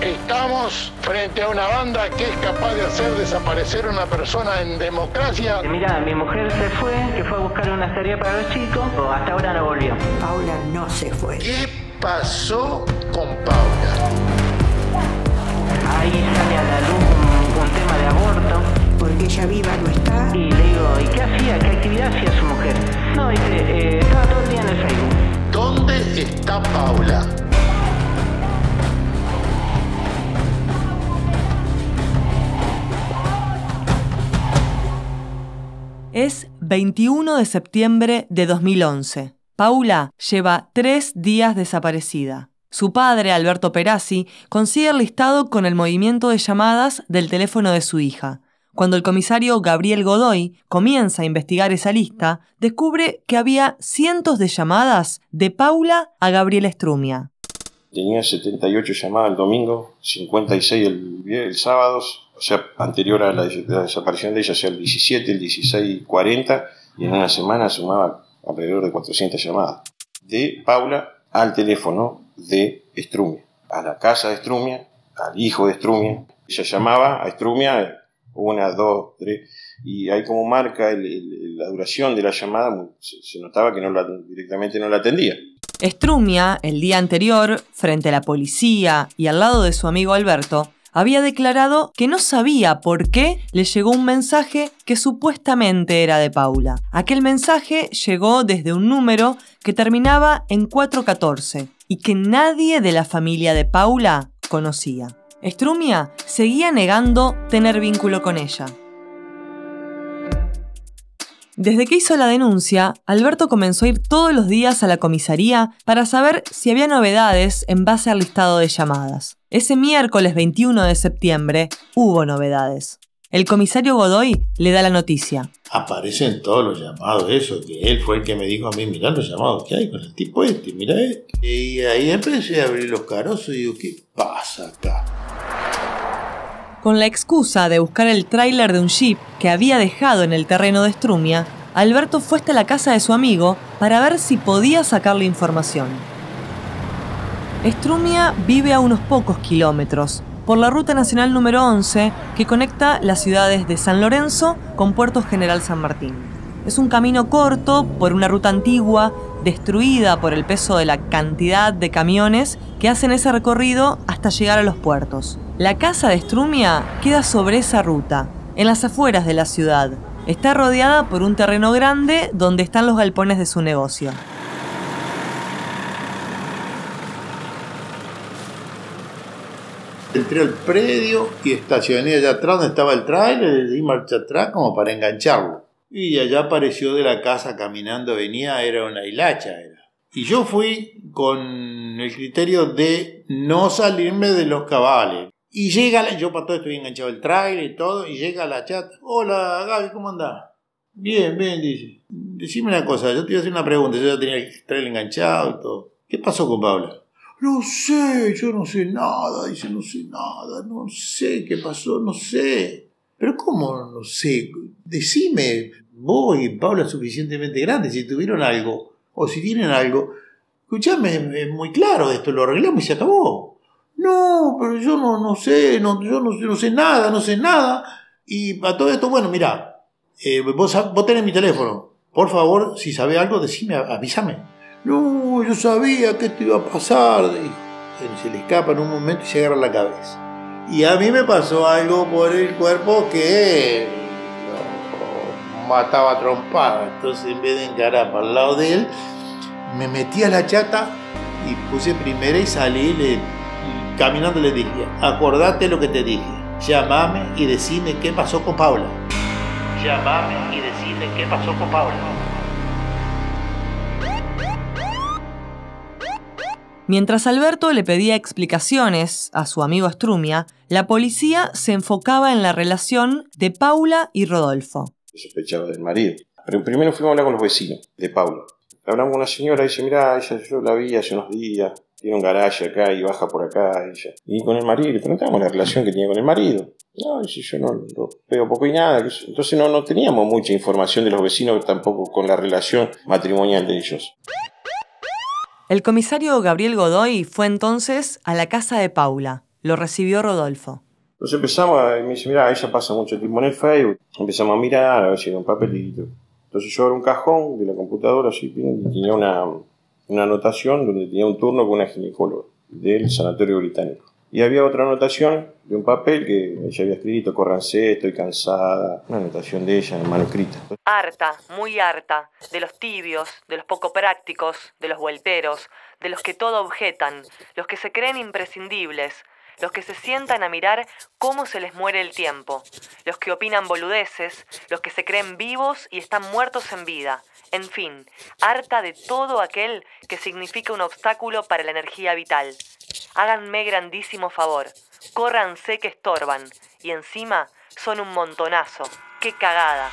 Estamos frente a una banda que es capaz de hacer desaparecer una persona en democracia. Mira, mi mujer se fue, que fue a buscar una serie para los chicos, hasta ahora no volvió. Paula no se fue. ¿Qué pasó con Paula? Ahí sale a la luz un, un tema de aborto. Porque ella viva no está. Y le digo, ¿y qué hacía? ¿Qué actividad hacía su mujer? No, dice, eh, estaba todo el día en el Facebook. ¿Dónde está Paula? 21 de septiembre de 2011. Paula lleva tres días desaparecida. Su padre, Alberto Perazzi, consigue el listado con el movimiento de llamadas del teléfono de su hija. Cuando el comisario Gabriel Godoy comienza a investigar esa lista, descubre que había cientos de llamadas de Paula a Gabriel Strumia. Tenía 78 llamadas el domingo, 56 el, el sábado, o sea, anterior a la, la desaparición de ella, o sea, el 17, el 16, 40, y en una semana sumaba alrededor de 400 llamadas. De Paula al teléfono de Strumia, a la casa de Strumia, al hijo de Strumia. Ella llamaba a Strumia una, dos, tres, y ahí como marca el, el, la duración de la llamada, se, se notaba que no la, directamente no la atendía. Strumia, el día anterior, frente a la policía y al lado de su amigo Alberto, había declarado que no sabía por qué le llegó un mensaje que supuestamente era de Paula. Aquel mensaje llegó desde un número que terminaba en 414 y que nadie de la familia de Paula conocía. Strumia seguía negando tener vínculo con ella. Desde que hizo la denuncia, Alberto comenzó a ir todos los días a la comisaría para saber si había novedades en base al listado de llamadas. Ese miércoles 21 de septiembre hubo novedades. El comisario Godoy le da la noticia. Aparecen todos los llamados, eso, que él fue el que me dijo a mí, mirá los llamados que hay con el tipo este, mirá este. Y ahí empecé a abrir los carozos y digo, ¿qué pasa acá? Con la excusa de buscar el tráiler de un jeep que había dejado en el terreno de Strumia, Alberto fue hasta la casa de su amigo para ver si podía sacarle información. Strumia vive a unos pocos kilómetros, por la ruta nacional número 11 que conecta las ciudades de San Lorenzo con Puerto General San Martín. Es un camino corto por una ruta antigua, destruida por el peso de la cantidad de camiones que hacen ese recorrido hasta llegar a los puertos. La casa de Strumia queda sobre esa ruta, en las afueras de la ciudad. Está rodeada por un terreno grande donde están los galpones de su negocio. Entré al predio y estacioné allá atrás donde estaba el trailer, le di marcha atrás como para engancharlo. Y allá apareció de la casa caminando, venía, era una hilacha. Era. Y yo fui con el criterio de no salirme de los cabales. Y llega, la, yo para todo estoy enganchado el trailer y todo, y llega la chat. Hola Gaby, ¿cómo andás? Bien, bien, dice. Decime una cosa, yo te iba a hacer una pregunta, yo ya tenía el trailer enganchado y todo. ¿Qué pasó con Paula? No sé, yo no sé nada, dice, no sé nada, no sé qué pasó, no sé. Pero ¿cómo no sé? Decime, vos y Paula suficientemente grandes, si tuvieron algo, o si tienen algo, escuchame, es muy claro esto, lo arreglamos y se acabó. No, pero yo no, no sé, no, yo no, no, sé nada, no sé nada. Y a todo esto, bueno, mira, eh, vos, vos tenés mi teléfono. Por favor, si sabés algo, decime, avísame. No, yo sabía que esto iba a pasar. Se le escapa en un momento y se agarra la cabeza. Y a mí me pasó algo por el cuerpo que lo mataba trompada. Entonces, en vez de encarar para el lado de él, me metí a la chata y puse primera y salí. Le, y caminando le dije: Acordate lo que te dije. Llamame y decime qué pasó con Paula. Llamame y decime qué pasó con Paula. Mientras Alberto le pedía explicaciones a su amigo Strumia, la policía se enfocaba en la relación de Paula y Rodolfo. Sospechaba del marido. Pero primero fuimos a hablar con los vecinos de Paula. Hablamos con una señora y dice, mira, ella yo la vi hace unos días, tiene un garaje acá y baja por acá ella. Y con el marido, le preguntamos la relación que tenía con el marido. No, dice, yo no lo veo poco y nada. Entonces no, no teníamos mucha información de los vecinos tampoco con la relación matrimonial de ellos. El comisario Gabriel Godoy fue entonces a la casa de Paula. Lo recibió Rodolfo. Entonces empezamos, a, me dice, mira, ella pasa mucho tiempo en el Facebook. Empezamos a mirar, a ver si era un papelito. Entonces yo abro un cajón de la computadora así, y tenía una, una anotación donde tenía un turno con una ginecóloga del sanatorio británico. Y había otra anotación de un papel que ella había escrito, córranse, estoy cansada, una anotación de ella manuscrita. Harta, muy harta, de los tibios, de los poco prácticos, de los vuelteros, de los que todo objetan, los que se creen imprescindibles, los que se sientan a mirar cómo se les muere el tiempo, los que opinan boludeces, los que se creen vivos y están muertos en vida, en fin, harta de todo aquel que significa un obstáculo para la energía vital. Háganme grandísimo favor, córranse que estorban, y encima son un montonazo. ¡Qué cagada!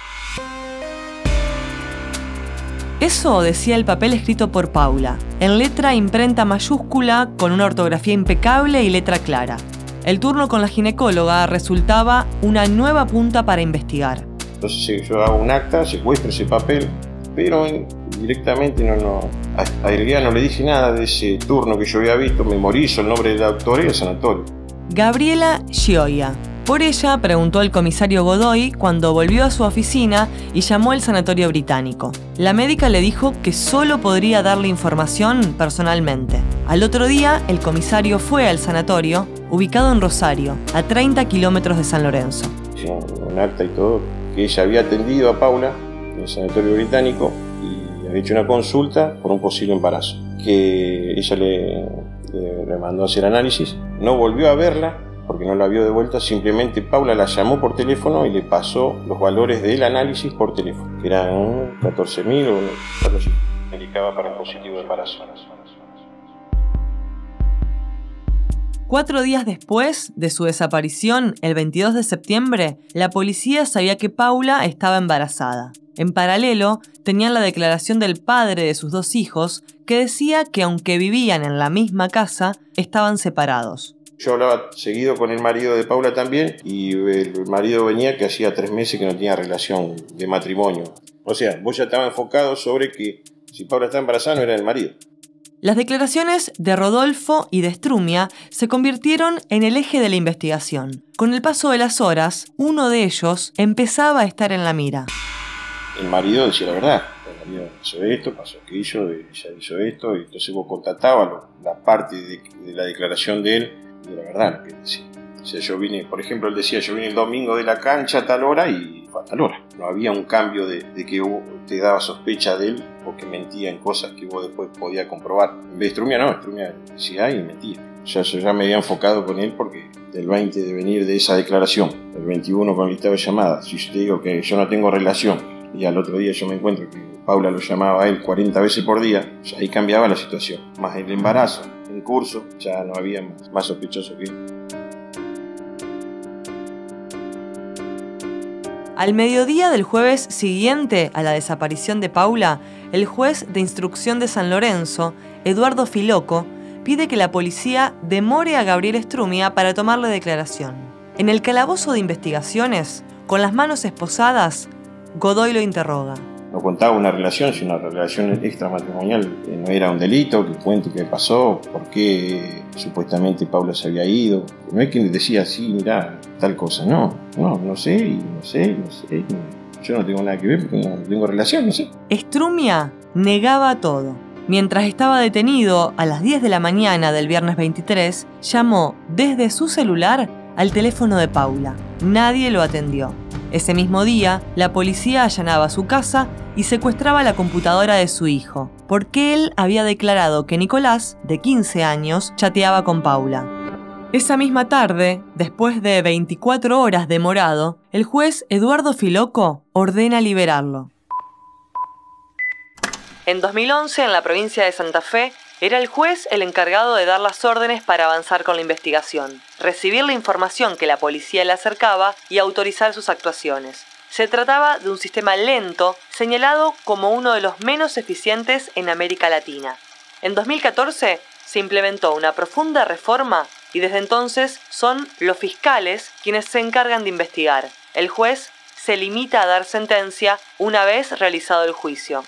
Eso decía el papel escrito por Paula, en letra imprenta mayúscula, con una ortografía impecable y letra clara. El turno con la ginecóloga resultaba una nueva punta para investigar. Entonces yo hago un acta, secuestro ese papel, pero directamente no, no, a, a no le dije nada de ese turno que yo había visto, memorizo el nombre del doctor y el sanatorio. Gabriela Gioia. Por ella preguntó el comisario Godoy cuando volvió a su oficina y llamó al sanatorio británico. La médica le dijo que solo podría darle información personalmente. Al otro día, el comisario fue al sanatorio, ubicado en Rosario, a 30 kilómetros de San Lorenzo. Un acta y todo, que ella había atendido a Paula en el sanatorio británico y había hecho una consulta por un posible embarazo. Que ella le, le mandó a hacer análisis, no volvió a verla porque no la vio de vuelta, simplemente Paula la llamó por teléfono y le pasó los valores del análisis por teléfono, eran 14.000 o algo así. Indicaba para positivo de embarazo. Cuatro días después de su desaparición, el 22 de septiembre, la policía sabía que Paula estaba embarazada. En paralelo, tenían la declaración del padre de sus dos hijos, que decía que aunque vivían en la misma casa, estaban separados. Yo hablaba seguido con el marido de Paula también y el marido venía que hacía tres meses que no tenía relación de matrimonio. O sea, vos ya estaba enfocado sobre que si Paula está embarazada no era el marido. Las declaraciones de Rodolfo y de Strumia se convirtieron en el eje de la investigación. Con el paso de las horas, uno de ellos empezaba a estar en la mira. El marido decía la verdad. El marido hizo esto, pasó aquello, ella hizo esto, y entonces vos contatabas la parte de, de la declaración de él de la verdad lo que decía. O sea, yo vine, por ejemplo, él decía, yo vine el domingo de la cancha a tal hora y fue a tal hora. No había un cambio de, que te daba sospecha de él o que mentía en cosas que vos después podías comprobar. En vez de Strumia, no, Strumia decía y mentía. Ya, yo ya me había enfocado con él porque del 20 de venir de esa declaración, el 21 con el listado de llamadas, si yo te digo que yo no tengo relación y al otro día yo me encuentro que Paula lo llamaba a él 40 veces por día, ya ahí cambiaba la situación. Más el embarazo, en curso, ya no había más, sospechoso que él. Al mediodía del jueves siguiente a la desaparición de Paula, el juez de instrucción de San Lorenzo, Eduardo Filoco, pide que la policía demore a Gabriel Strumia para tomarle declaración. En el calabozo de investigaciones, con las manos esposadas, Godoy lo interroga no contaba una relación, sino una relación extramatrimonial. No era un delito, que cuente qué pasó, por qué supuestamente Paula se había ido. No es que le decía así, mira, tal cosa. No, no, no sé, no sé, no sé. Yo no tengo nada que ver porque no tengo relación, no sé. Strumia negaba todo. Mientras estaba detenido a las 10 de la mañana del viernes 23, llamó desde su celular al teléfono de Paula. Nadie lo atendió. Ese mismo día, la policía allanaba su casa y secuestraba la computadora de su hijo, porque él había declarado que Nicolás, de 15 años, chateaba con Paula. Esa misma tarde, después de 24 horas demorado, el juez Eduardo Filoco ordena liberarlo. En 2011, en la provincia de Santa Fe, era el juez el encargado de dar las órdenes para avanzar con la investigación, recibir la información que la policía le acercaba y autorizar sus actuaciones. Se trataba de un sistema lento, señalado como uno de los menos eficientes en América Latina. En 2014 se implementó una profunda reforma y desde entonces son los fiscales quienes se encargan de investigar. El juez se limita a dar sentencia una vez realizado el juicio.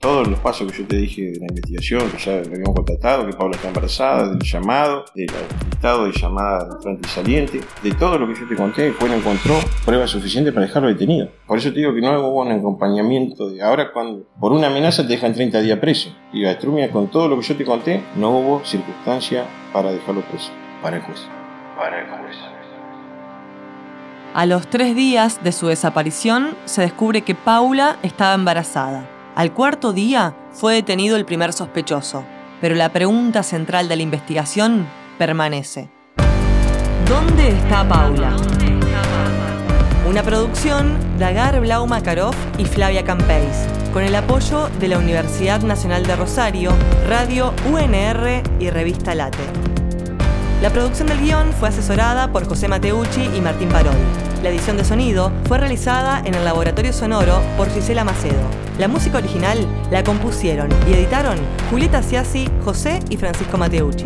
Todos los pasos que yo te dije de la investigación, que ya lo habíamos contratado, que Paula está embarazada, del llamado, del estado de llamada entrante y saliente, de todo lo que yo te conté, fue no encontró pruebas suficientes para dejarlo detenido. Por eso te digo que no hubo un acompañamiento de ahora cuando por una amenaza te dejan 30 días preso. Y la Estrumia, con todo lo que yo te conté, no hubo circunstancia para dejarlo preso. Para el juez. Para el juez. A los tres días de su desaparición, se descubre que Paula estaba embarazada. Al cuarto día fue detenido el primer sospechoso, pero la pregunta central de la investigación permanece. ¿Dónde está Paula? Una producción de Agar Blau Makarov y Flavia Campeis, con el apoyo de la Universidad Nacional de Rosario, Radio UNR y Revista Late. La producción del guion fue asesorada por José Mateucci y Martín Parodi. La edición de sonido fue realizada en el laboratorio sonoro por Gisela Macedo. La música original la compusieron y editaron Julieta Ciasi, José y Francisco Mateucci.